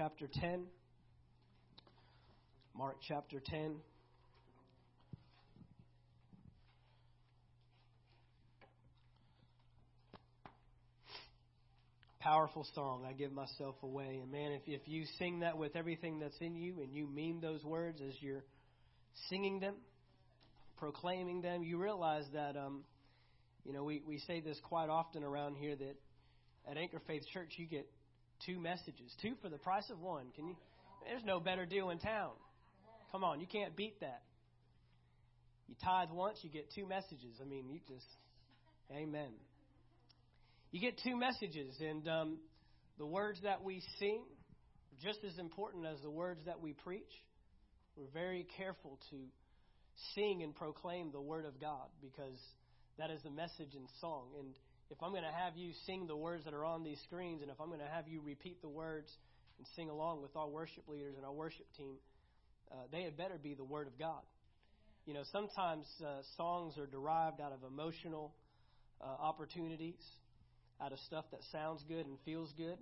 chapter 10. Mark chapter 10. Powerful song, I give myself away. And man, if, if you sing that with everything that's in you and you mean those words as you're singing them, proclaiming them, you realize that, um, you know, we, we say this quite often around here that at Anchor Faith Church, you get two messages, two for the price of one. Can you? There's no better deal in town. Come on, you can't beat that. You tithe once, you get two messages. I mean, you just, amen. You get two messages, and um, the words that we sing are just as important as the words that we preach. We're very careful to sing and proclaim the Word of God because that is the message in song. And if I'm going to have you sing the words that are on these screens, and if I'm going to have you repeat the words and sing along with our worship leaders and our worship team, uh, they had better be the Word of God. You know, sometimes uh, songs are derived out of emotional uh, opportunities, out of stuff that sounds good and feels good.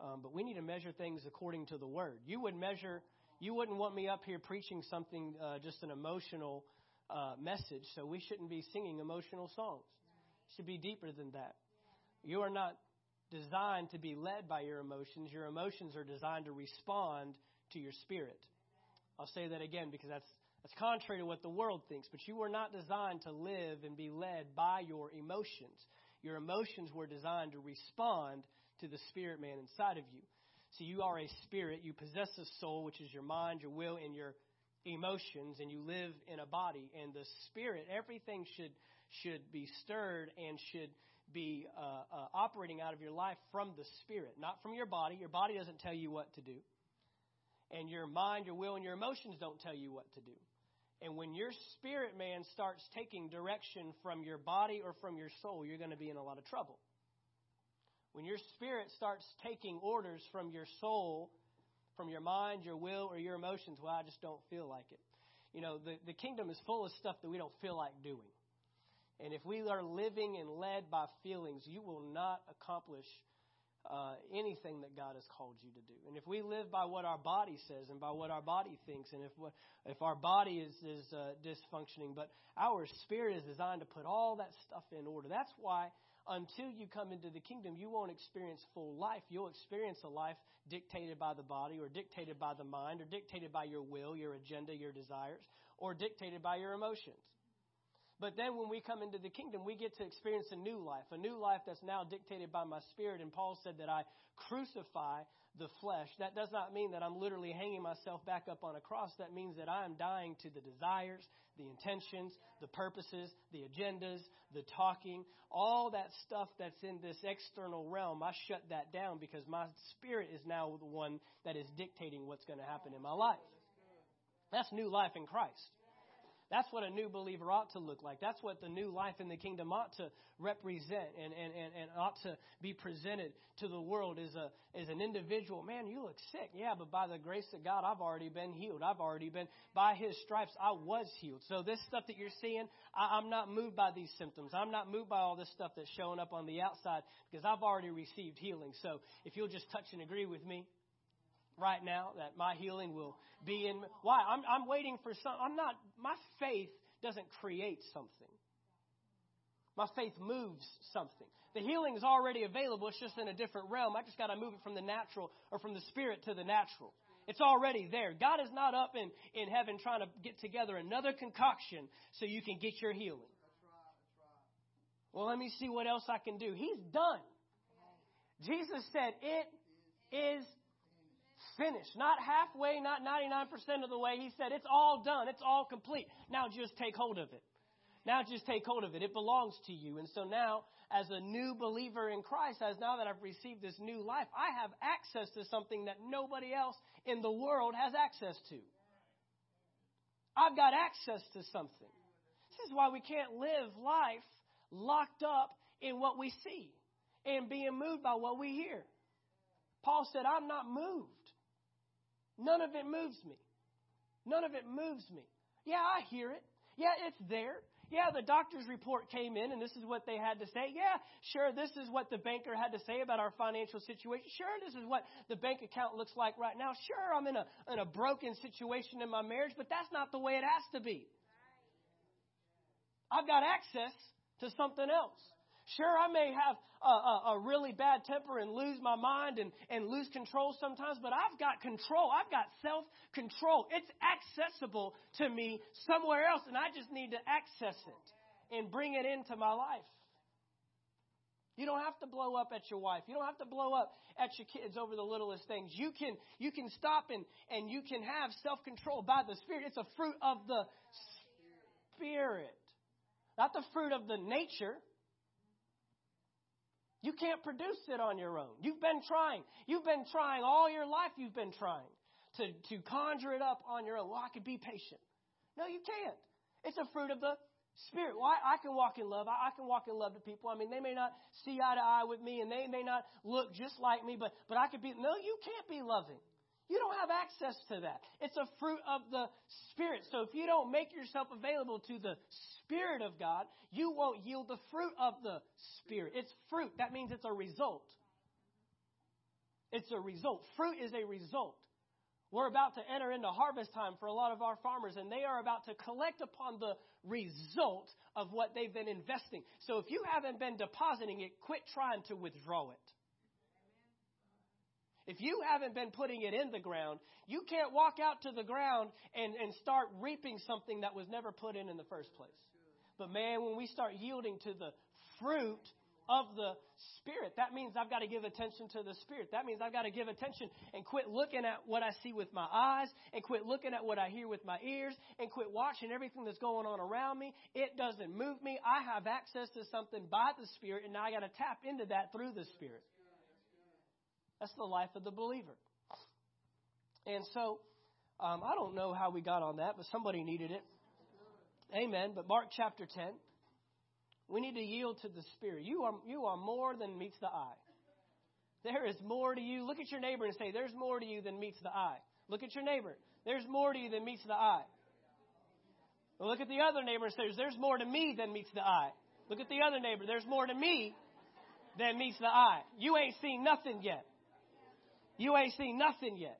Um, but we need to measure things according to the Word. You would measure, you wouldn't want me up here preaching something, uh, just an emotional uh, message, so we shouldn't be singing emotional songs. Should be deeper than that. You are not designed to be led by your emotions. Your emotions are designed to respond to your spirit. I'll say that again because that's that's contrary to what the world thinks. But you were not designed to live and be led by your emotions. Your emotions were designed to respond to the spirit man inside of you. So you are a spirit. You possess a soul, which is your mind, your will, and your emotions, and you live in a body. And the spirit, everything should should be stirred and should be uh, uh, operating out of your life from the spirit, not from your body. Your body doesn't tell you what to do and your mind, your will, and your emotions don't tell you what to do. And when your spirit man starts taking direction from your body or from your soul, you're going to be in a lot of trouble. When your spirit starts taking orders from your soul, from your mind, your will, or your emotions, well, I just don't feel like it. You know, the, the kingdom is full of stuff that we don't feel like doing. And if we are living and led by feelings, you will not accomplish uh, anything that God has called you to do. And if we live by what our body says and by what our body thinks, and if what if our body is is uh, dysfunctioning, but our spirit is designed to put all that stuff in order. That's why until you come into the kingdom, you won't experience full life. You'll experience a life dictated by the body, or dictated by the mind, or dictated by your will, your agenda, your desires, or dictated by your emotions. But then when we come into the kingdom, we get to experience a new life, a new life that's now dictated by my spirit. And Paul said that I crucify the flesh. That does not mean that I'm literally hanging myself back up on a cross. That means that I am dying to the desires, the intentions, the purposes, the agendas, the talking, all that stuff that's in this external realm. I shut that down because my spirit is now the one that is dictating what's going to happen in my life. That's new life in Christ. That's what a new believer ought to look like. That's what the new life in the kingdom ought to represent and, and, and, and ought to be presented to the world as, a, as an individual. Man, you look sick. Yeah, but by the grace of God, I've already been healed. I've already been, by His stripes, I was healed. So this stuff that you're seeing, I, I'm not moved by these symptoms. I'm not moved by all this stuff that's showing up on the outside because I've already received healing. So if you'll just touch and agree with me, right now that my healing will be in why? I'm, I'm waiting for some i'm not my faith doesn't create something. My faith moves something. The healing is already available it's just in a different realm. I just got to move it from the natural or from the spirit to the natural. It's already there. God is not up in, in heaven trying to get together another concoction so you can get your healing. Well let me see what else i can do. He's done. Jesus said it is finished. Not halfway, not 99% of the way. He said, it's all done. It's all complete. Now just take hold of it. Now just take hold of it. It belongs to you. And so now, as a new believer in Christ, as now that I've received this new life, I have access to something that nobody else in the world has access to. I've got access to something. This is why we can't live life locked up in what we see and being moved by what we hear. Paul said, I'm not moved None of it moves me. None of it moves me. Yeah, I hear it. Yeah, it's there. Yeah, the doctor's report came in and this is what they had to say. Yeah, sure, this is what the banker had to say about our financial situation. Sure, this is what the bank account looks like right now. Sure, I'm in a, in a broken situation in my marriage, but that's not the way it has to be. I've got access to something else. Sure, I may have a, a, a, really bad temper and lose my mind and, and lose control sometimes, but I've got control. I've got self control. It's accessible to me somewhere else, and I just need to access it and bring it into my life. You don't have to blow up at your wife. You don't have to blow up at your kids over the littlest things. You can you can stop and, and you can have self control by the Spirit. It's a fruit of the Spirit. Not the fruit of the nature. You can't produce it on your own. You've been trying. You've been trying all your life. You've been trying to, to conjure it up on your own. Well, I could be patient. No, you can't. It's a fruit of the Spirit. Well, I, I can walk in love. I, I can walk in love to people. I mean, they may not see eye to eye with me and they may not look just like me, but, but I could be. No, you can't be loving. You don't have access to that. It's a fruit of the Spirit. So if you don't make yourself available to the Spirit of God, you won't yield the fruit of the Spirit. It's fruit. That means it's a result. It's a result. Fruit is a result. We're about to enter into harvest time for a lot of our farmers, and they are about to collect upon the result of what they've been investing. So if you haven't been depositing it, quit trying to withdraw it. If you haven't been putting it in the ground, you can't walk out to the ground and, and start reaping something that was never put in in the first place. But man, when we start yielding to the fruit of the Spirit, that means I've got to give attention to the Spirit. That means I've got to give attention and quit looking at what I see with my eyes and quit looking at what I hear with my ears and quit watching everything that's going on around me. It doesn't move me. I have access to something by the Spirit, and now I got to tap into that through the Spirit. That's the life of the believer. And so, um, I don't know how we got on that, but somebody needed it. Amen. But Mark chapter 10, we need to yield to the Spirit. You are, you are more than meets the eye. There is more to you. Look at your neighbor and say, There's more to you than meets the eye. Look at your neighbor. There's more to you than meets the eye. Look at the other neighbor and say, There's more to me than meets the eye. Look at the other neighbor. There's more to me than meets the eye. You ain't seen nothing yet. You ain't seen nothing yet.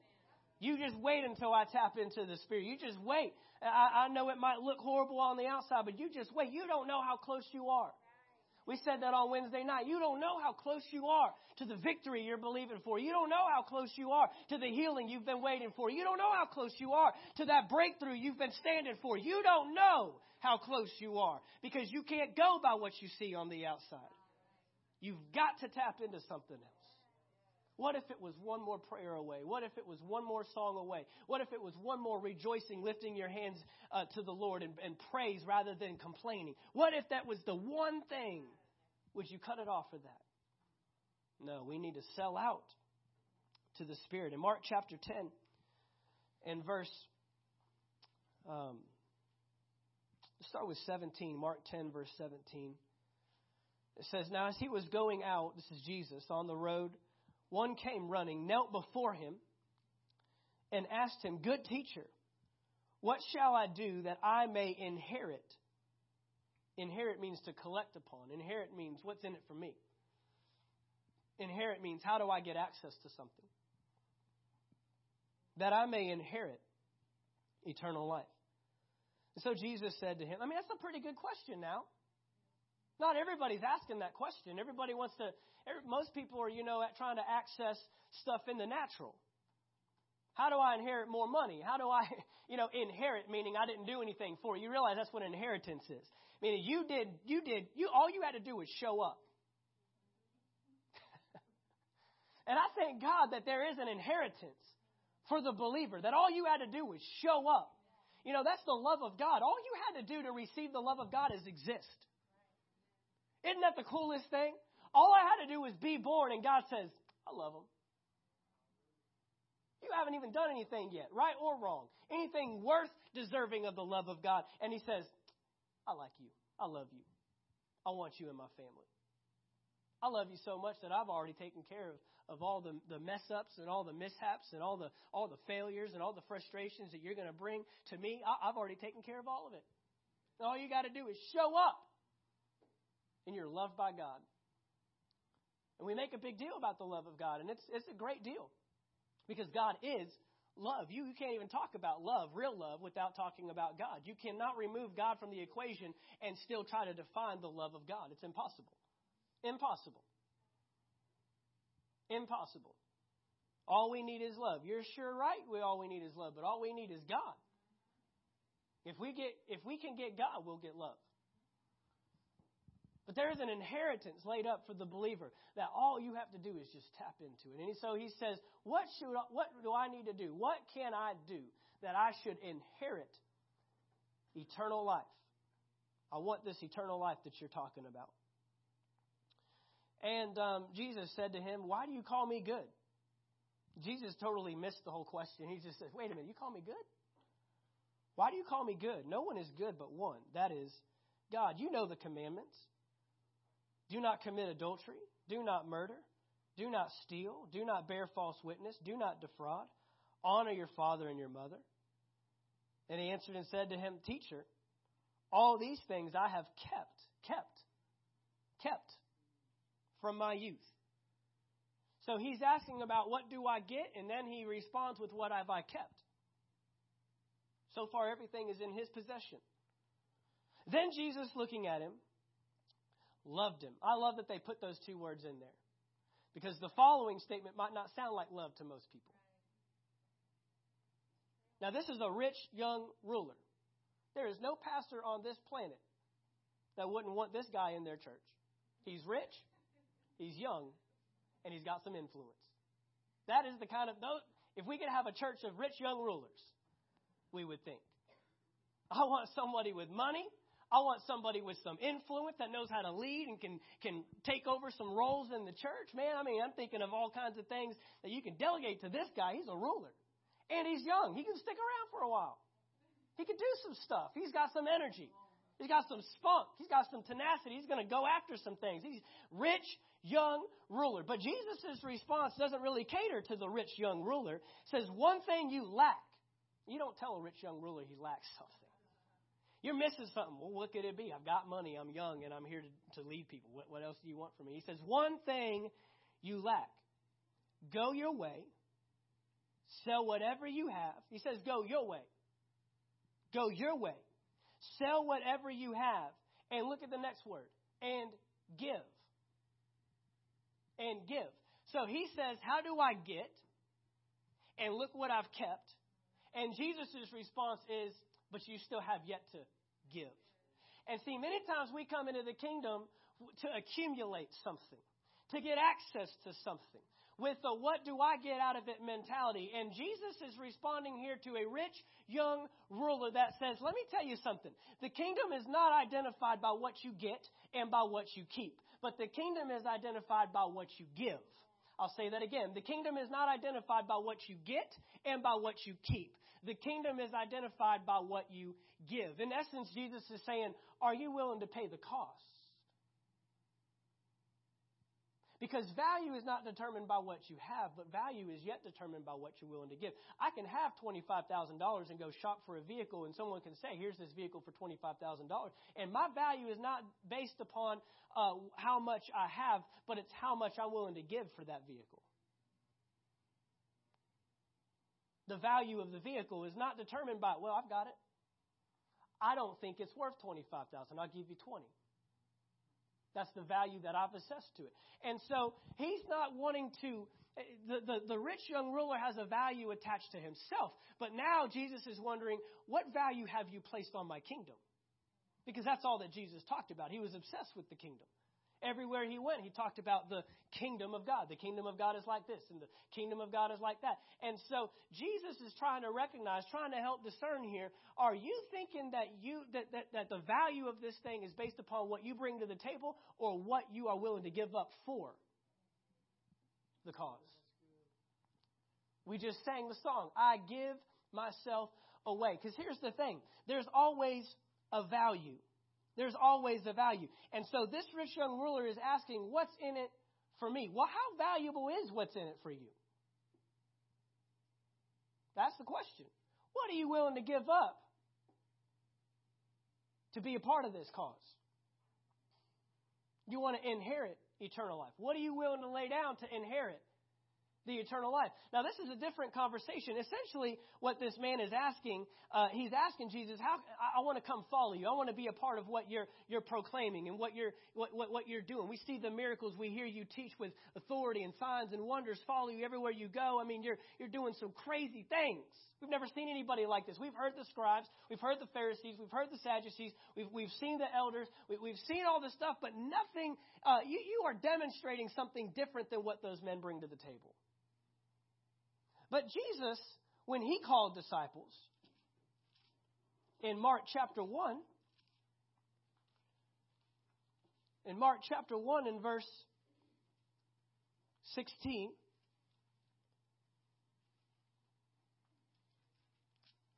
You just wait until I tap into the Spirit. You just wait. I, I know it might look horrible on the outside, but you just wait. You don't know how close you are. We said that on Wednesday night. You don't know how close you are to the victory you're believing for. You don't know how close you are to the healing you've been waiting for. You don't know how close you are to that breakthrough you've been standing for. You don't know how close you are because you can't go by what you see on the outside. You've got to tap into something else. What if it was one more prayer away? What if it was one more song away? What if it was one more rejoicing, lifting your hands uh, to the Lord and, and praise rather than complaining? What if that was the one thing? Would you cut it off for that? No, we need to sell out to the Spirit. In Mark chapter 10 and verse, um, start with 17, Mark 10, verse 17. It says, Now as he was going out, this is Jesus, on the road, one came running, knelt before him, and asked him, Good teacher, what shall I do that I may inherit? Inherit means to collect upon. Inherit means what's in it for me. Inherit means how do I get access to something? That I may inherit eternal life. And so Jesus said to him, I mean, that's a pretty good question now. Not everybody's asking that question. Everybody wants to, most people are, you know, trying to access stuff in the natural. How do I inherit more money? How do I, you know, inherit, meaning I didn't do anything for you. You realize that's what inheritance is. Meaning you did, you did, you, all you had to do was show up. and I thank God that there is an inheritance for the believer, that all you had to do was show up. You know, that's the love of God. All you had to do to receive the love of God is exist. Isn't that the coolest thing? All I had to do was be born, and God says, I love them. You haven't even done anything yet, right or wrong. Anything worth deserving of the love of God. And He says, I like you. I love you. I want you in my family. I love you so much that I've already taken care of, of all the, the mess ups and all the mishaps and all the all the failures and all the frustrations that you're going to bring to me. I, I've already taken care of all of it. All you got to do is show up, and you're loved by God. And we make a big deal about the love of God, and it's, it's a great deal because God is love. You, you can't even talk about love, real love, without talking about God. You cannot remove God from the equation and still try to define the love of God. It's impossible. Impossible. Impossible. All we need is love. You're sure right. We all we need is love, but all we need is God. If we get if we can get God, we'll get love. But there is an inheritance laid up for the believer that all you have to do is just tap into it. And so he says, "What should what do I need to do? What can I do that I should inherit eternal life? I want this eternal life that you're talking about." And um, Jesus said to him, "Why do you call me good?" Jesus totally missed the whole question. He just says, Wait a minute, you call me good? Why do you call me good? No one is good but one. That is God. You know the commandments. Do not commit adultery. Do not murder. Do not steal. Do not bear false witness. Do not defraud. Honor your father and your mother. And he answered and said to him, Teacher, all these things I have kept, kept, kept from my youth. So he's asking about what do I get, and then he responds with what have I kept. So far, everything is in his possession. Then Jesus, looking at him, loved him. I love that they put those two words in there because the following statement might not sound like love to most people. Now, this is a rich young ruler. There is no pastor on this planet that wouldn't want this guy in their church. He's rich, he's young, and he's got some influence. That is the kind of. If we could have a church of rich young rulers, we would think. I want somebody with money. I want somebody with some influence that knows how to lead and can can take over some roles in the church. Man, I mean, I'm thinking of all kinds of things that you can delegate to this guy. He's a ruler. And he's young. He can stick around for a while. He can do some stuff. He's got some energy. He's got some spunk. He's got some tenacity. He's going to go after some things. He's rich, young ruler. But Jesus' response doesn't really cater to the rich young ruler. It says, one thing you lack. You don't tell a rich young ruler he lacks something. You're missing something. Well, what could it be? I've got money. I'm young and I'm here to, to lead people. What, what else do you want from me? He says, one thing you lack. Go your way. Sell whatever you have. He says, go your way. Go your way. Sell whatever you have. And look at the next word. And give and give. So he says, How do I get? And look what I've kept. And Jesus' response is, But you still have yet to give. And see, many times we come into the kingdom to accumulate something, to get access to something, with the what do I get out of it mentality. And Jesus is responding here to a rich young ruler that says, Let me tell you something. The kingdom is not identified by what you get and by what you keep. But the kingdom is identified by what you give. I'll say that again. The kingdom is not identified by what you get and by what you keep. The kingdom is identified by what you give. In essence, Jesus is saying, Are you willing to pay the cost? Because value is not determined by what you have, but value is yet determined by what you're willing to give. I can have $25,000 and go shop for a vehicle, and someone can say, Here's this vehicle for $25,000. And my value is not based upon uh, how much I have, but it's how much I'm willing to give for that vehicle. The value of the vehicle is not determined by, well, I've got it. I don't think it's worth 25000 I'll give you 20 that's the value that I've assessed to it. And so he's not wanting to, the, the, the rich young ruler has a value attached to himself. But now Jesus is wondering, what value have you placed on my kingdom? Because that's all that Jesus talked about. He was obsessed with the kingdom. Everywhere he went, he talked about the kingdom of God. The kingdom of God is like this, and the kingdom of God is like that. And so Jesus is trying to recognize, trying to help discern here. Are you thinking that you that, that, that the value of this thing is based upon what you bring to the table or what you are willing to give up for the cause? We just sang the song, I give myself away. Because here's the thing there's always a value there's always a value. And so this rich young ruler is asking, What's in it for me? Well, how valuable is what's in it for you? That's the question. What are you willing to give up to be a part of this cause? You want to inherit eternal life. What are you willing to lay down to inherit the eternal life. Now, this is a different conversation. Essentially, what this man is asking, uh, he's asking Jesus, "How I, I want to come follow you. I want to be a part of what you're you're proclaiming and what you're what, what what you're doing. We see the miracles. We hear you teach with authority and signs and wonders follow you everywhere you go. I mean, you're you're doing some crazy things. We've never seen anybody like this. We've heard the scribes, we've heard the Pharisees, we've heard the Sadducees, we've we've seen the elders, we, have seen all this stuff, but nothing. Uh, you you are demonstrating something different than what those men bring to the table." But Jesus, when he called disciples, in Mark chapter 1, in Mark chapter 1 and verse 16,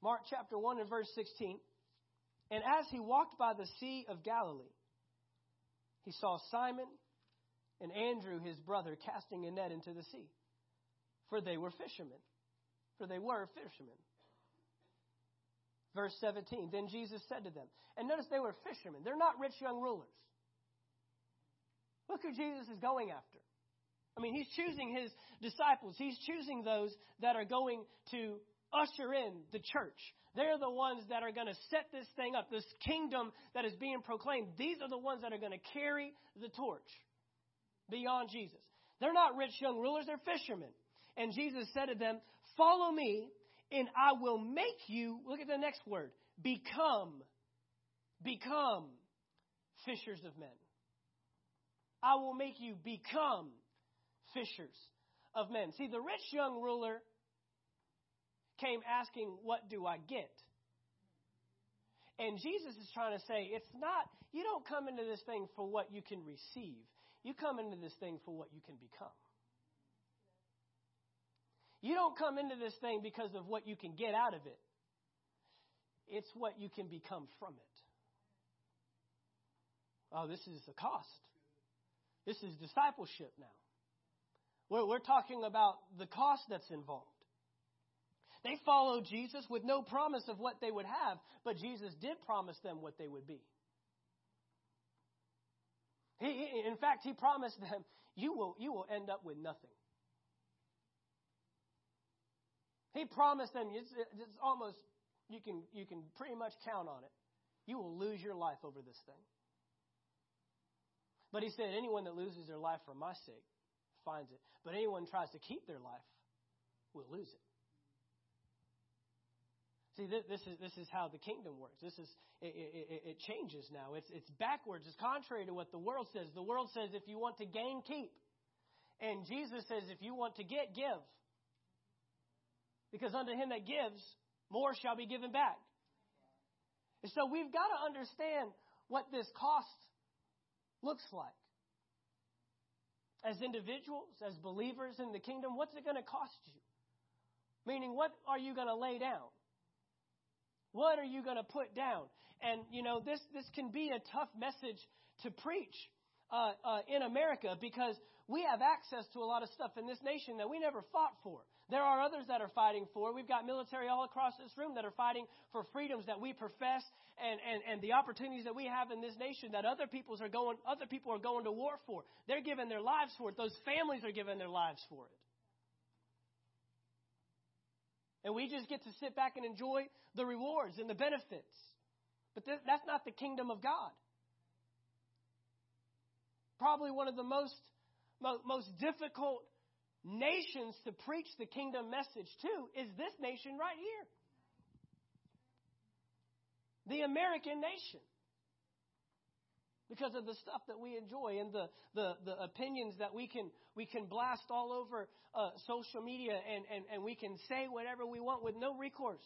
Mark chapter 1 and verse 16, and as he walked by the Sea of Galilee, he saw Simon and Andrew, his brother, casting a net into the sea for they were fishermen. For they were fishermen. Verse 17 Then Jesus said to them, and notice they were fishermen. They're not rich young rulers. Look who Jesus is going after. I mean, he's choosing his disciples, he's choosing those that are going to usher in the church. They're the ones that are going to set this thing up, this kingdom that is being proclaimed. These are the ones that are going to carry the torch beyond Jesus. They're not rich young rulers, they're fishermen. And Jesus said to them, Follow me, and I will make you, look at the next word, become, become fishers of men. I will make you become fishers of men. See, the rich young ruler came asking, What do I get? And Jesus is trying to say, It's not, you don't come into this thing for what you can receive, you come into this thing for what you can become. You don't come into this thing because of what you can get out of it, it's what you can become from it. Oh, this is a cost. This is discipleship now. We're, we're talking about the cost that's involved. They followed Jesus with no promise of what they would have, but Jesus did promise them what they would be. He, in fact, he promised them, you will, you will end up with nothing. He promised them, it's, it's almost, you can, you can pretty much count on it. You will lose your life over this thing. But he said, anyone that loses their life for my sake finds it. But anyone tries to keep their life will lose it. See, this is this is how the kingdom works. This is it, it, it, changes now. It's it's backwards. It's contrary to what the world says. The world says if you want to gain, keep, and Jesus says if you want to get, give. Because unto him that gives, more shall be given back. And so we've got to understand what this cost looks like. As individuals, as believers in the kingdom, what's it going to cost you? Meaning, what are you going to lay down? What are you going to put down? And, you know, this, this can be a tough message to preach uh, uh, in America because we have access to a lot of stuff in this nation that we never fought for. There are others that are fighting for. We've got military all across this room that are fighting for freedoms that we profess and, and, and the opportunities that we have in this nation that other peoples are going other people are going to war for. They're giving their lives for it. Those families are giving their lives for it. And we just get to sit back and enjoy the rewards and the benefits. But th- that's not the kingdom of God. Probably one of the most, most difficult nations to preach the kingdom message to is this nation right here. The American nation. Because of the stuff that we enjoy and the, the, the opinions that we can, we can blast all over uh, social media and, and, and we can say whatever we want with no recourse.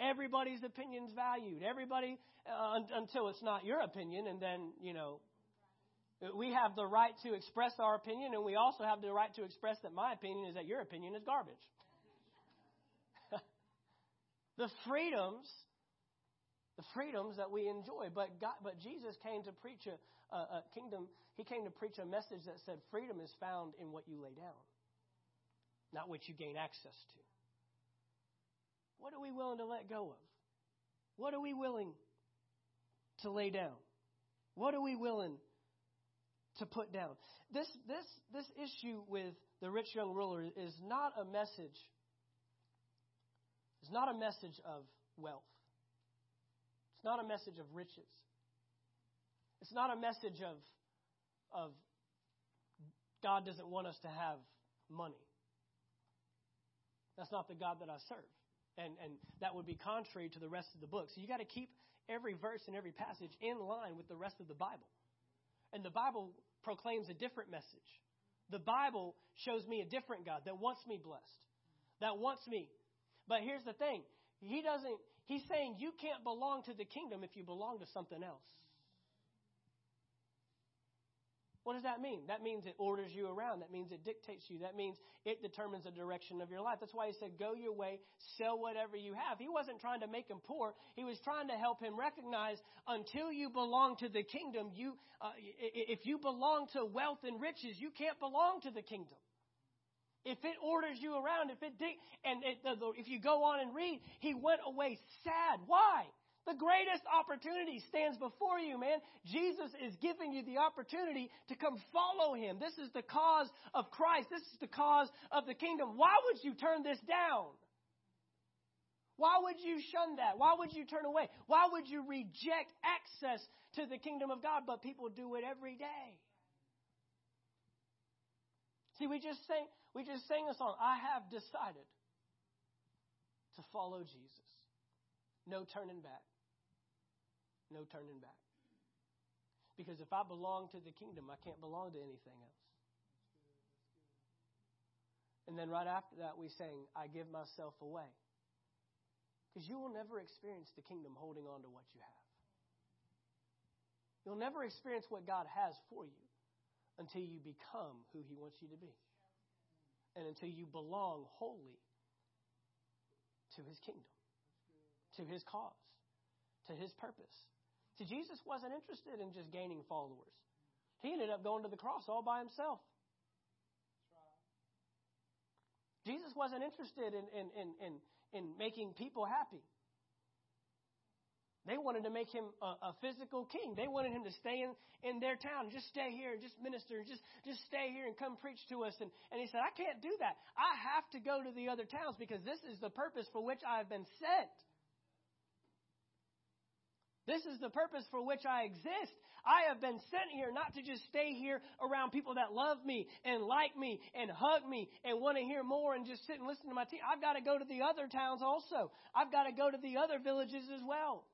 Everybody's opinion's valued. Everybody, uh, until it's not your opinion, and then, you know, Uh, we have the right to express our opinion, and we also have the right to express that my opinion is that your opinion is garbage. the freedoms, the freedoms that we enjoy. But God, but Jesus came to preach a, a, a kingdom. He came to preach a message that said freedom is found in what you lay down, not what you gain access to. What are we willing to let go of? What are we willing to lay down? What are we willing to put down? This, this, this issue with the rich young ruler is not a message. It's not a message of wealth. It's not a message of riches. It's not a message of, of God doesn't want us to have money. That's not the God that I serve. And, and that would be contrary to the rest of the book. So you got to keep every verse and every passage in line with the rest of the Bible. And the Bible proclaims a different message. The Bible shows me a different God that wants me blessed, that wants me. But here's the thing He doesn't, He's saying you can't belong to the kingdom if you belong to something else. What does that mean? That means it orders you around. That means it dictates you. That means it determines the direction of your life. That's why he said, Go your way, sell whatever you have. He wasn't trying to make him poor. He was trying to help him recognize until you belong to the kingdom, you, uh, if you belong to wealth and riches, you can't belong to the kingdom. If it orders you around, if it, and it, if you go on and read, he went away sad. Why? The greatest opportunity stands before you, man. Jesus is giving you the opportunity to come follow him. This is the cause of Christ. This is the cause of the kingdom. Why would you turn this down? Why would you shun that? Why would you turn away? Why would you reject access to the kingdom of God? But people do it every day. See, we just sang, we just sang a song. I have decided to follow Jesus. No turning back no turning back. Because if I belong to the kingdom, I can't belong to anything else. And then right after that, we sang, I give myself away. Because you will never experience the kingdom holding on to what you have. You'll never experience what God has for you until you become who He wants you to be. And until you belong wholly to His kingdom, to His cause, to His purpose. See, Jesus wasn't interested in just gaining followers. He ended up going to the cross all by himself. Jesus wasn't interested in, in, in, in, in making people happy. They wanted to make him a, a, physical king. They wanted him to stay in, in their town, just stay here and just minister, and just, just stay here and come preach to us. And, and he said, I can't do that. I have to go to the other towns because this is the purpose for which I have been sent. This is the purpose for which I exist. I have been sent here not to just stay here around people that love me and like me and hug me and want to hear more and just sit and listen to my team. I've got to go to the other towns also. I've got to go to the other villages as well.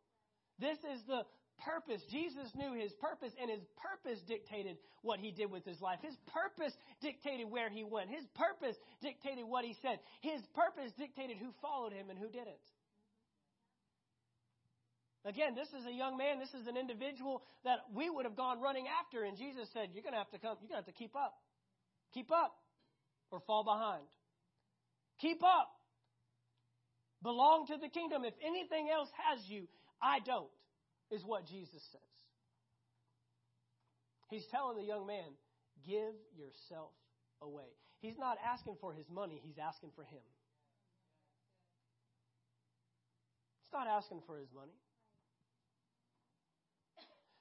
This is the purpose. Jesus knew his purpose, and his purpose dictated what he did with his life. His purpose dictated where he went. His purpose dictated what he said. His purpose dictated who followed him and who didn't. Again, this is a young man, this is an individual that we would have gone running after, and Jesus said, You're going to have to come, you're to have to keep up. Keep up or fall behind. Keep up. Belong to the kingdom. If anything else has you, I don't, is what Jesus says. He's telling the young man, Give yourself away. He's not asking for his money, he's asking for him. He's not asking for his money.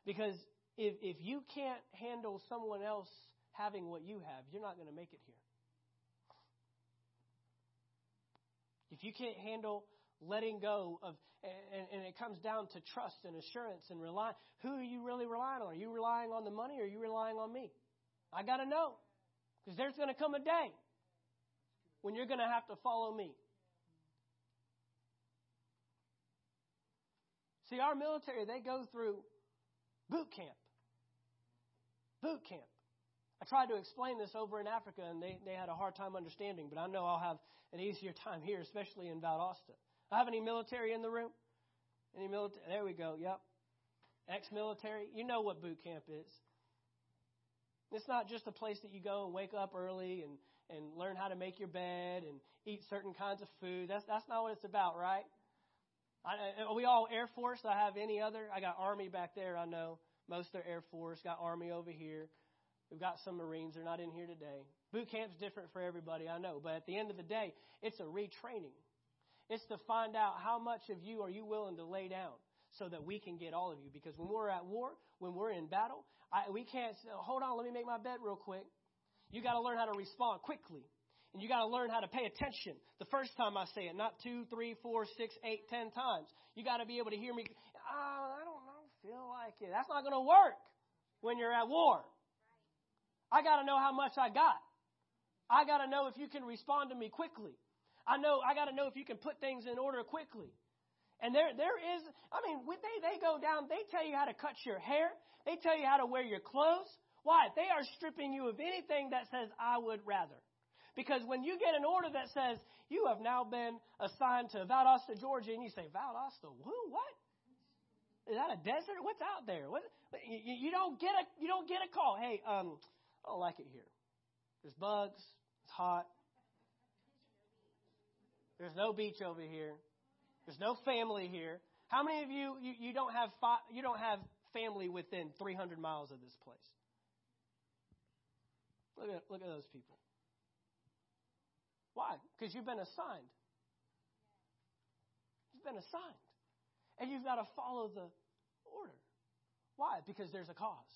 Because if, if you can't handle someone else having what you have, you're not going to make it here. If you can't handle letting go of, and, and, it comes down to trust and assurance and rely, who are you really relying on? Are you relying on the money or are you relying on me? I got to know. Because there's going to come a day when you're going to have to follow me. See, our military, they go through Boot camp. Boot camp. I tried to explain this over in Africa, and they, they had a hard time understanding, but I know I'll have an easier time here, especially in Valdosta. I have any military in the room? Any military? There we go. Yep. Ex military. You know what boot camp is. It's not just a place that you go and wake up early and, and learn how to make your bed and eat certain kinds of food. That's, that's not what it's about, right? I, are we all Air Force? I have any other? I got Army back there, I know. Most are Air Force. Got Army over here. We've got some Marines. They're not in here today. Boot camp's different for everybody, I know. But at the end of the day, it's a retraining. It's to find out how much of you are you willing to lay down. so that we can get all of you. Because when we're at war, when we're in battle, I, we can't hold on, let me make my bed real quick. You got to learn how to respond quickly. And you got to learn how to pay attention the first time I say it, not two, three, four, six, eight, ten times. You got to be able to hear me. Oh, I don't know, feel like it. That's not going to work when you're at war. I got to know how much I got. I got to know if you can respond to me quickly. I know I got to know if you can put things in order quickly. And there, there is, I mean, when they, they go down, they tell you how to cut your hair. They tell you how to wear your clothes. Why? They are stripping you of anything that says, I would rather. Because when you get an order that says, you have now been assigned to Valdosta, Georgia, and you say, Valdosta, who, what? Is that a desert? What's out there? What? You, you don't get a, you don't get a call. Hey, um, I don't like it here. There's bugs. It's hot. There's no beach over here. There's no family here. How many of you, you, you don't have you don't have family within 300 miles of this place? Look at look at those people. Why? Because you've been assigned. You've been assigned. And you've got to follow the order. Why? Because there's a cause.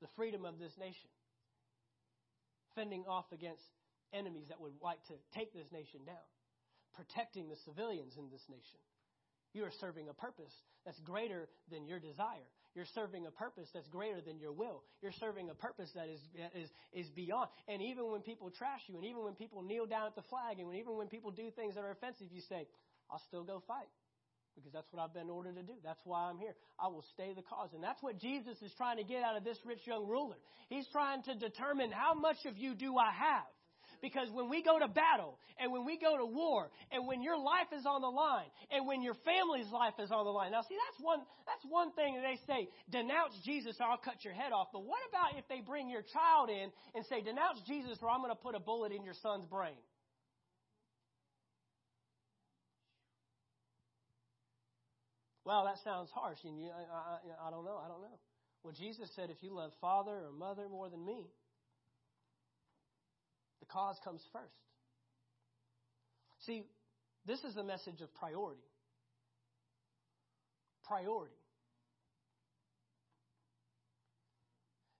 The freedom of this nation. Fending off against enemies that would like to take this nation down protecting the civilians in this nation. You are serving a purpose that's greater than your desire. You're serving a purpose that's greater than your will. You're serving a purpose that is, is, is beyond. And even when people trash you, and even when people kneel down at the flag, and when, even when people do things that are offensive, you say, I'll still go fight because that's what I've been ordered to do. That's why I'm here. I will stay the cause. And that's what Jesus is trying to get out of this rich young ruler. He's trying to determine how much of you do I have? Because when we go to battle and when we go to war and when your life is on the line and when your family's life is on the line. Now see, that's one, that's one thing that they say, denounce Jesus or I'll cut your head off. But what about if they bring your child in and say, denounce Jesus or I'm going to put a bullet in your son's brain? Well, that sounds harsh. And you, I, I, I don't know. I don't know. Well, Jesus said, if you love father or mother more than me, the cause comes first. See, this is a message of priority. Priority.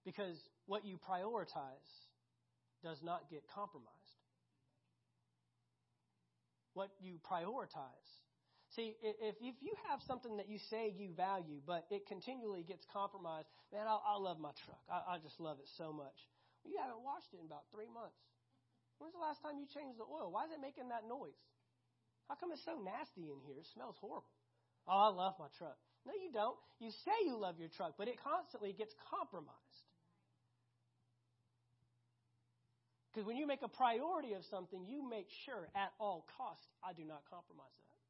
Because what you prioritize does not get compromised. What you prioritize. See, if, if you have something that you say you value, but it continually gets compromised, man, I, I love my truck. I, I just love it so much. You haven't washed it in about three months. When's the last time you changed the oil? Why is it making that noise? How come it's so nasty in here? It smells horrible. Oh, I love my truck. No, you don't. You say you love your truck, but it constantly gets compromised. Because when you make a priority of something, you make sure at all costs, I do not compromise that.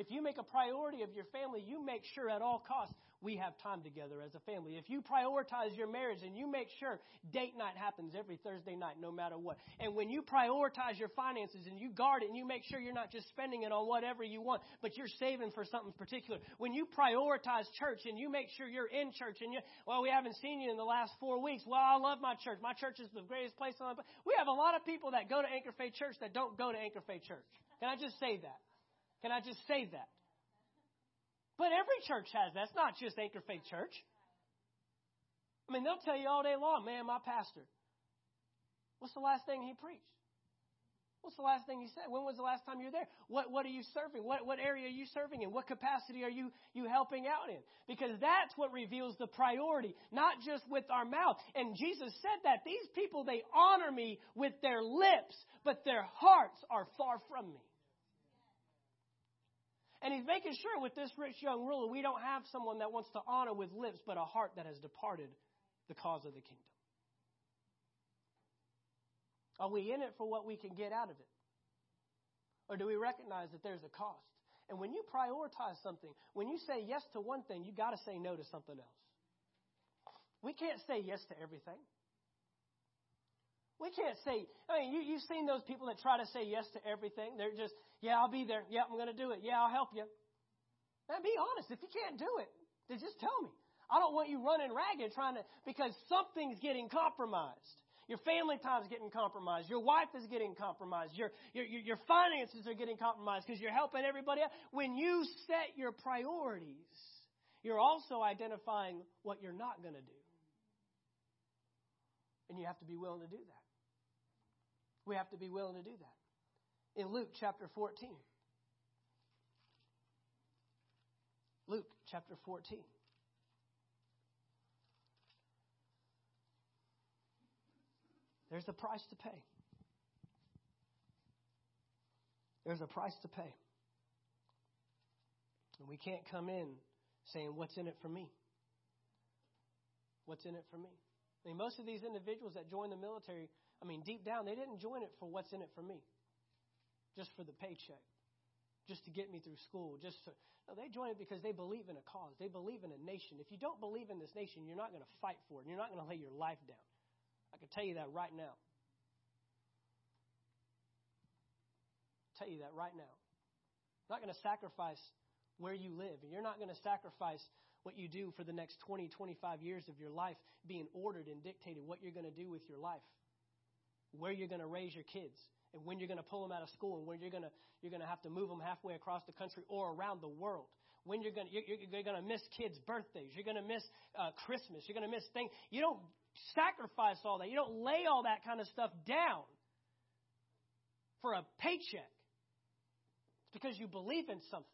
If you make a priority of your family, you make sure at all costs we have time together as a family. If you prioritize your marriage and you make sure date night happens every Thursday night, no matter what. And when you prioritize your finances and you guard it and you make sure you're not just spending it on whatever you want, but you're saving for something particular. When you prioritize church and you make sure you're in church and you, well, we haven't seen you in the last four weeks. Well, I love my church. My church is the greatest place on the We have a lot of people that go to Anchor Faith Church that don't go to Anchor Faith Church. Can I just say that? Can I just say that? But every church has that. It's not just Anchor Faith Church. I mean, they'll tell you all day long, man, my pastor. What's the last thing he preached? What's the last thing you said? When was the last time you were there? What, what are you serving? What, what area are you serving in? What capacity are you, you helping out in? Because that's what reveals the priority, not just with our mouth. And Jesus said that these people, they honor me with their lips, but their hearts are far from me. And he's making sure with this rich young ruler, we don't have someone that wants to honor with lips, but a heart that has departed the cause of the kingdom. Are we in it for what we can get out of it? Or do we recognize that there's a cost? And when you prioritize something, when you say yes to one thing, you got to say no to something else. We can't say yes to everything. We can't say, I mean, you, you've seen those people that try to say yes to everything. They're just, yeah, I'll be there. Yeah, I'm going to do it. Yeah, I'll help you. Now, be honest. If you can't do it, then just tell me. I don't want you running ragged trying to, because something's getting compromised. Your family time's getting compromised. Your wife is getting compromised. Your, your, your finances are getting compromised because you're helping everybody else. When you set your priorities, you're also identifying what you're not going to do. And you have to be willing to do that. We have to be willing to do that. In Luke chapter 14. Luke chapter 14. There's a price to pay. There's a price to pay. And we can't come in saying, What's in it for me? What's in it for me? I mean, most of these individuals that join the military, I mean, deep down, they didn't join it for what's in it for me, just for the paycheck, just to get me through school, just to, no, they join it because they believe in a cause. They believe in a nation. If you don't believe in this nation, you're not going to fight for it. And you're not going to lay your life down. I can tell you that right now. Tell you that right now. Not going to sacrifice where you live, you're not going to sacrifice what you do for the next 20, 25 years of your life being ordered and dictated what you're going to do with your life, where you're going to raise your kids, and when you're going to pull them out of school, and when you're going to you're going to have to move them halfway across the country or around the world. When you're going you're, you're going to miss kids' birthdays, you're going to miss uh, Christmas, you're going to miss things. You don't sacrifice all that. You don't lay all that kind of stuff down for a paycheck. It's because you believe in something.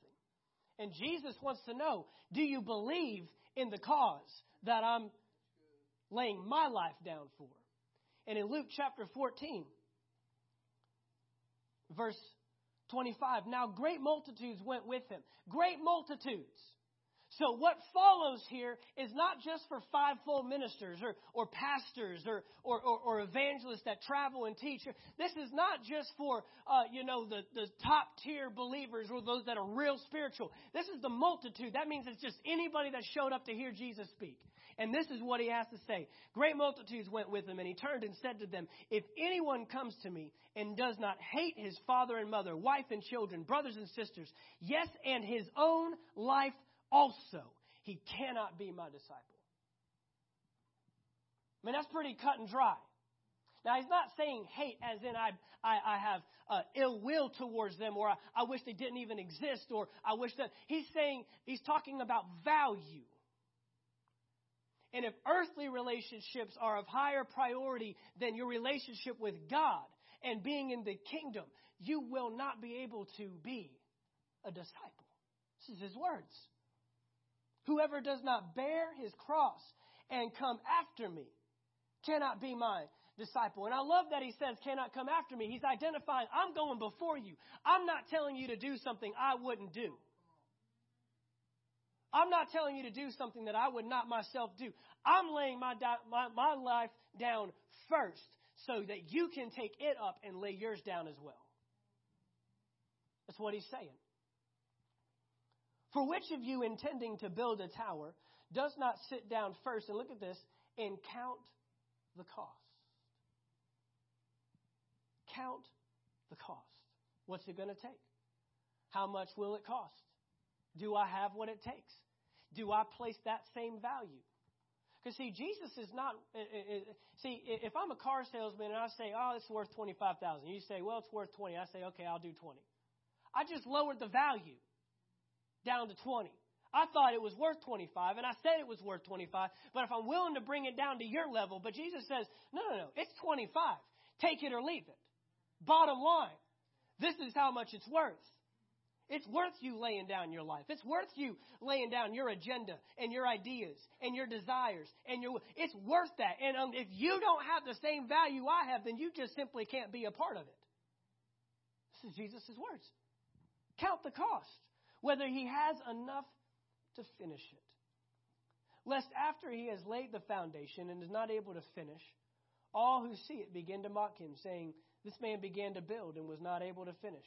And Jesus wants to know do you believe in the cause that I'm laying my life down for? And in Luke chapter 14, verse 25, now great multitudes went with him. Great multitudes. So what follows here is not just for fivefold ministers or, or pastors or, or, or, or evangelists that travel and teach. This is not just for, uh, you know, the, the top tier believers or those that are real spiritual. This is the multitude. That means it's just anybody that showed up to hear Jesus speak. And this is what he has to say. Great multitudes went with him, and he turned and said to them, If anyone comes to me and does not hate his father and mother, wife and children, brothers and sisters, yes, and his own life also, he cannot be my disciple. I mean, that's pretty cut and dry. Now, he's not saying hate as in I, I, I have uh, ill will towards them or I, I wish they didn't even exist or I wish that. He's saying, he's talking about value. And if earthly relationships are of higher priority than your relationship with God and being in the kingdom, you will not be able to be a disciple. This is his words. Whoever does not bear his cross and come after me cannot be my disciple. And I love that he says, cannot come after me. He's identifying, I'm going before you. I'm not telling you to do something I wouldn't do. I'm not telling you to do something that I would not myself do. I'm laying my, my, my life down first so that you can take it up and lay yours down as well. That's what he's saying. For which of you intending to build a tower does not sit down first and look at this and count the cost? Count the cost. What's it going to take? How much will it cost? Do I have what it takes? Do I place that same value? Because see, Jesus is not. See, if I'm a car salesman and I say, "Oh, it's worth twenty-five thousand," you say, "Well, it's worth 20. I say, "Okay, I'll do 20." I just lowered the value down to 20. I thought it was worth 25, and I said it was worth 25, but if I'm willing to bring it down to your level, but Jesus says, no, no, no, it's 25. Take it or leave it. Bottom line, this is how much it's worth. It's worth you laying down your life. It's worth you laying down your agenda and your ideas and your desires and your. It's worth that. And um, if you don't have the same value I have, then you just simply can't be a part of it. This is Jesus' words. Count the cost whether he has enough to finish it. Lest after he has laid the foundation and is not able to finish, all who see it begin to mock him, saying, This man began to build and was not able to finish.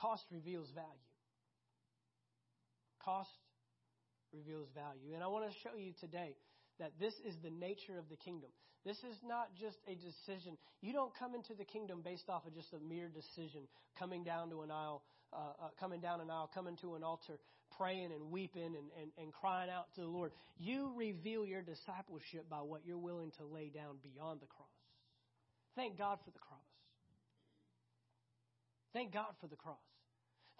Cost reveals value. Cost reveals value. And I want to show you today that this is the nature of the kingdom. This is not just a decision. You don't come into the kingdom based off of just a mere decision, coming down to an aisle, uh, uh, coming down an aisle, coming to an altar, praying and weeping and, and, and crying out to the Lord. You reveal your discipleship by what you're willing to lay down beyond the cross. Thank God for the cross. Thank God for the cross.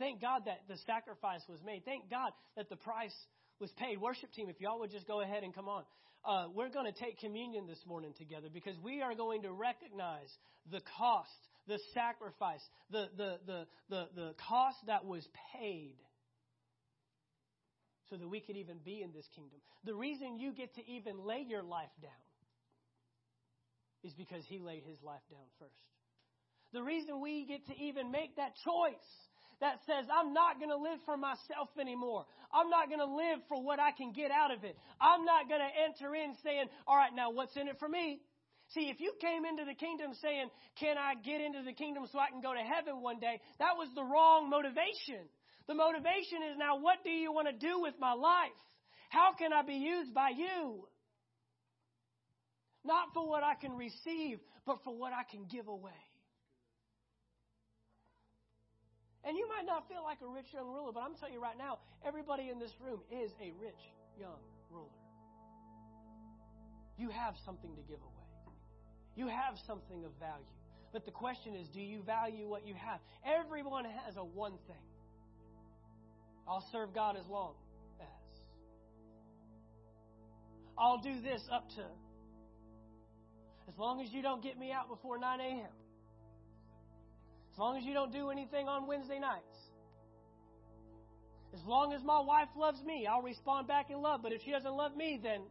Thank God that the sacrifice was made. Thank God that the price was paid. Worship team, if y'all would just go ahead and come on uh, we're going to take communion this morning together because we are going to recognize the cost, the sacrifice, the, the, the, the, the cost that was paid so that we could even be in this kingdom. The reason you get to even lay your life down is because he laid his life down first. The reason we get to even make that choice that says, I'm not going to live for myself anymore. I'm not going to live for what I can get out of it. I'm not going to enter in saying, all right, now what's in it for me? See, if you came into the kingdom saying, can I get into the kingdom so I can go to heaven one day? That was the wrong motivation. The motivation is now, what do you want to do with my life? How can I be used by you? Not for what I can receive, but for what I can give away. And you might not feel like a rich young ruler, but I'm telling you right now, everybody in this room is a rich young ruler. You have something to give away, you have something of value. But the question is, do you value what you have? Everyone has a one thing. I'll serve God as long as. I'll do this up to. As long as you don't get me out before 9 a.m. As long as you don't do anything on Wednesday nights. As long as my wife loves me, I'll respond back in love. But if she doesn't love me, then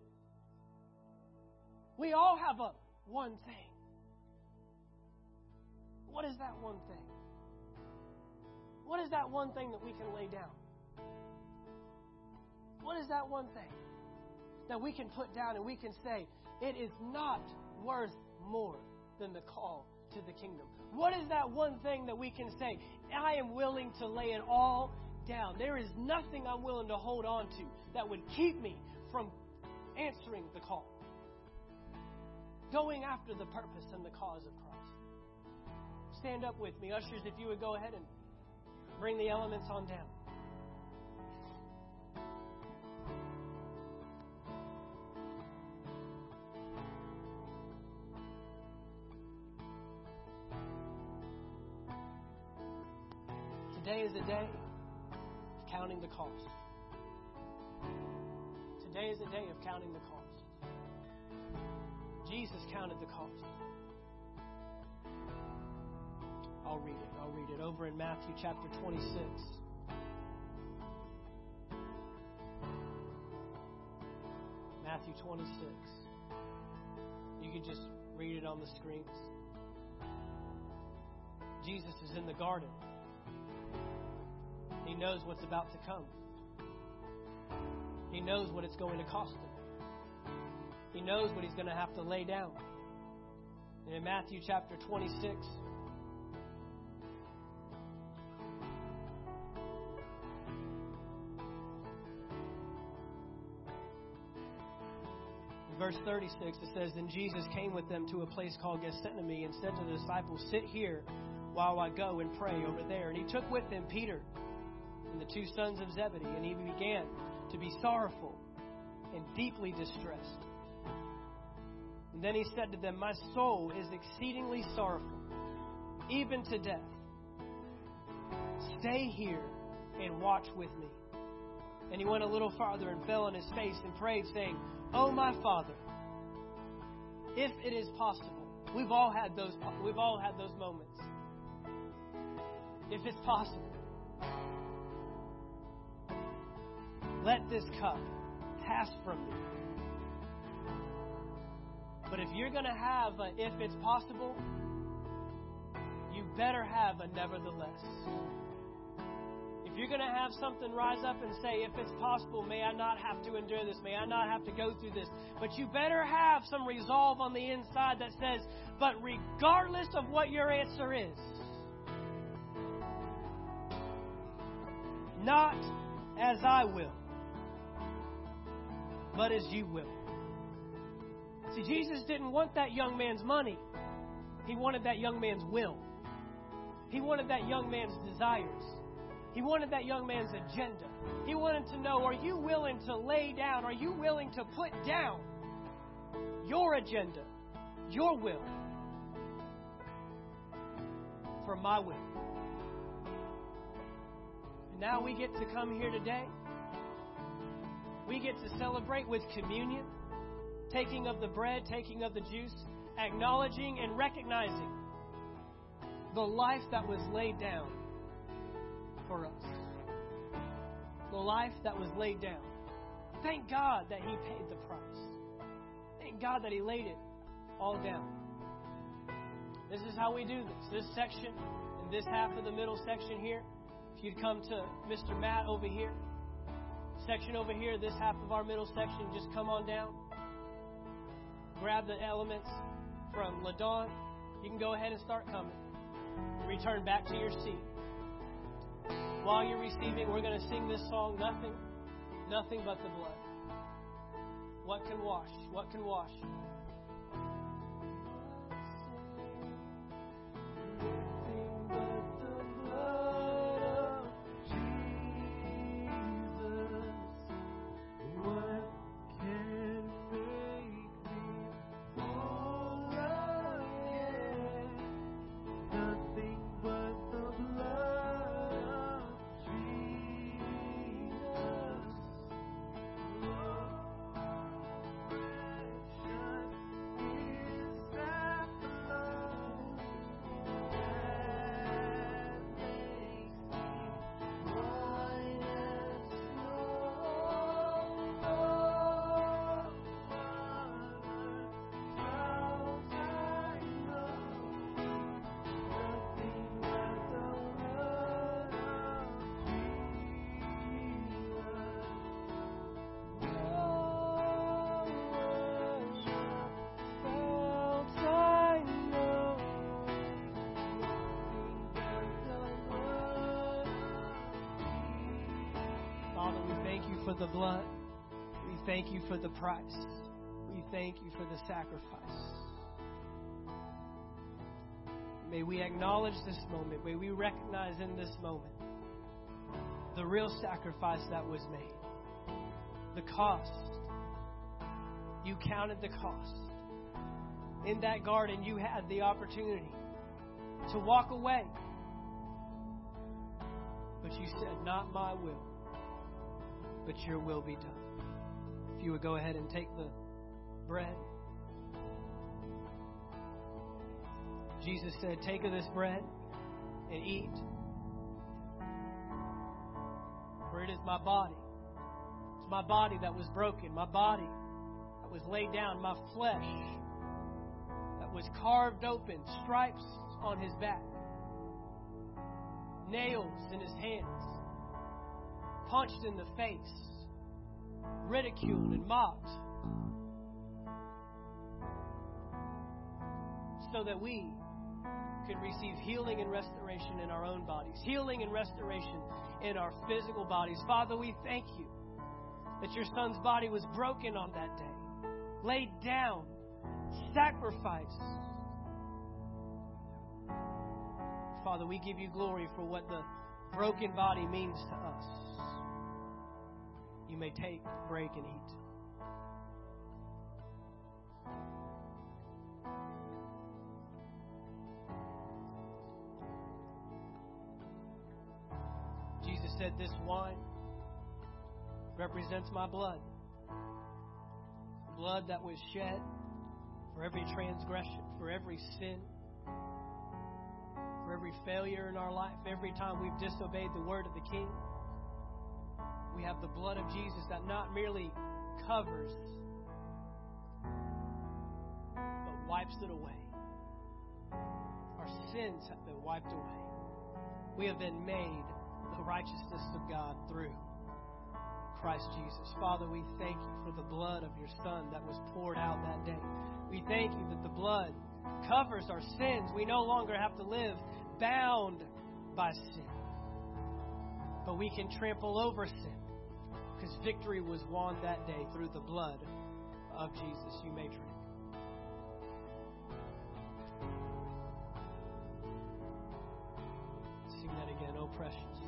we all have a one thing. What is that one thing? What is that one thing that we can lay down? What is that one thing that we can put down and we can say, it is not worth more than the call to the kingdom? What is that one thing that we can say? I am willing to lay it all down. There is nothing I'm willing to hold on to that would keep me from answering the call, going after the purpose and the cause of Christ. Stand up with me. Ushers, if you would go ahead and bring the elements on down. Today is a day of counting the cost. Today is a day of counting the cost. Jesus counted the cost. I'll read it. I'll read it over in Matthew chapter 26. Matthew 26. You can just read it on the screens. Jesus is in the garden. He knows what's about to come. He knows what it's going to cost him. He knows what he's going to have to lay down. And in Matthew chapter 26, verse 36, it says, Then Jesus came with them to a place called Gethsemane and said to the disciples, Sit here while I go and pray over there. And he took with him Peter and the two sons of Zebedee, and he began to be sorrowful and deeply distressed. And then he said to them, My soul is exceedingly sorrowful, even to death. Stay here and watch with me. And he went a little farther and fell on his face and prayed, saying, Oh, my Father, if it is possible, we've all had those, we've all had those moments. If it's possible, Let this cup pass from me. But if you're going to have a if it's possible, you better have a nevertheless. If You're going to have something rise up and say, if it's possible, may I not have to endure this. May I not have to go through this. But you better have some resolve on the inside that says, but regardless of what your answer is, not as I will, but as you will. See, Jesus didn't want that young man's money, he wanted that young man's will. He wanted that young man's desires. He wanted that young man's agenda. He wanted to know are you willing to lay down? Are you willing to put down your agenda, your will, for my will? And now we get to come here today. We get to celebrate with communion, taking of the bread, taking of the juice, acknowledging and recognizing the life that was laid down for us. The life that was laid down. Thank God that He paid the price. Thank God that He laid it all down. This is how we do this. This section, in this half of the middle section here, if you'd come to Mr. Matt over here, section over here, this half of our middle section, just come on down. Grab the elements from Ladon. You can go ahead and start coming. Return back to your seat. While you're receiving, we're going to sing this song, Nothing, Nothing But the Blood. What can wash? What can wash? For the blood. We thank you for the price. We thank you for the sacrifice. May we acknowledge this moment. May we recognize in this moment the real sacrifice that was made. The cost. You counted the cost. In that garden, you had the opportunity to walk away. But you said, Not my will, but your will be done. If you would go ahead and take the bread. Jesus said, Take of this bread and eat. For it is my body. It's my body that was broken, my body that was laid down, my flesh that was carved open, stripes on his back, nails in his hands punched in the face, ridiculed and mocked, so that we could receive healing and restoration in our own bodies, healing and restoration in our physical bodies. Father, we thank you that your son's body was broken on that day, laid down, sacrificed. Father, we give you glory for what the broken body means to us you may take, break, and eat. Jesus said, This wine represents my blood. Blood that was shed for every transgression, for every sin, for every failure in our life, every time we've disobeyed the word of the King. We have the blood of Jesus that not merely covers, but wipes it away. Our sins have been wiped away. We have been made the righteousness of God through Christ Jesus. Father, we thank you for the blood of your Son that was poured out that day. We thank you that the blood covers our sins. We no longer have to live bound by sin, but we can trample over sin because victory was won that day through the blood of Jesus. You may drink. Sing that again, oh precious.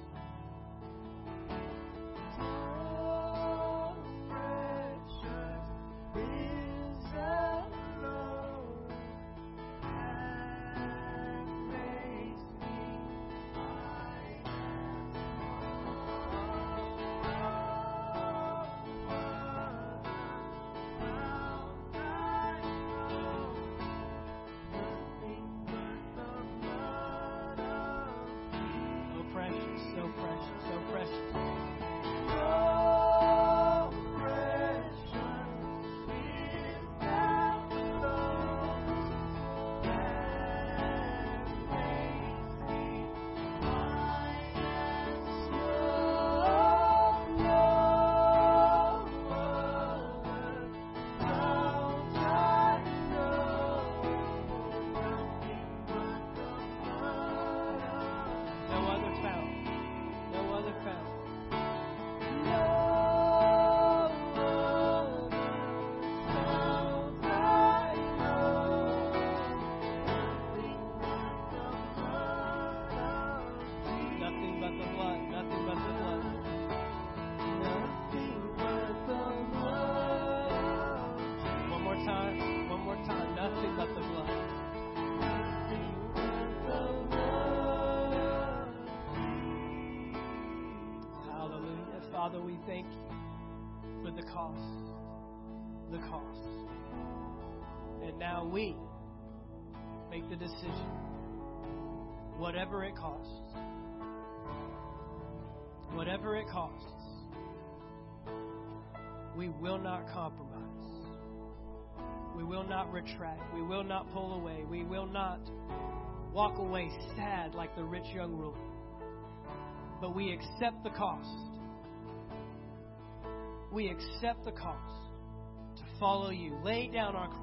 Whatever it costs, whatever it costs, we will not compromise. We will not retract. We will not pull away. We will not walk away sad like the rich young ruler. But we accept the cost. We accept the cost to follow you. Lay down our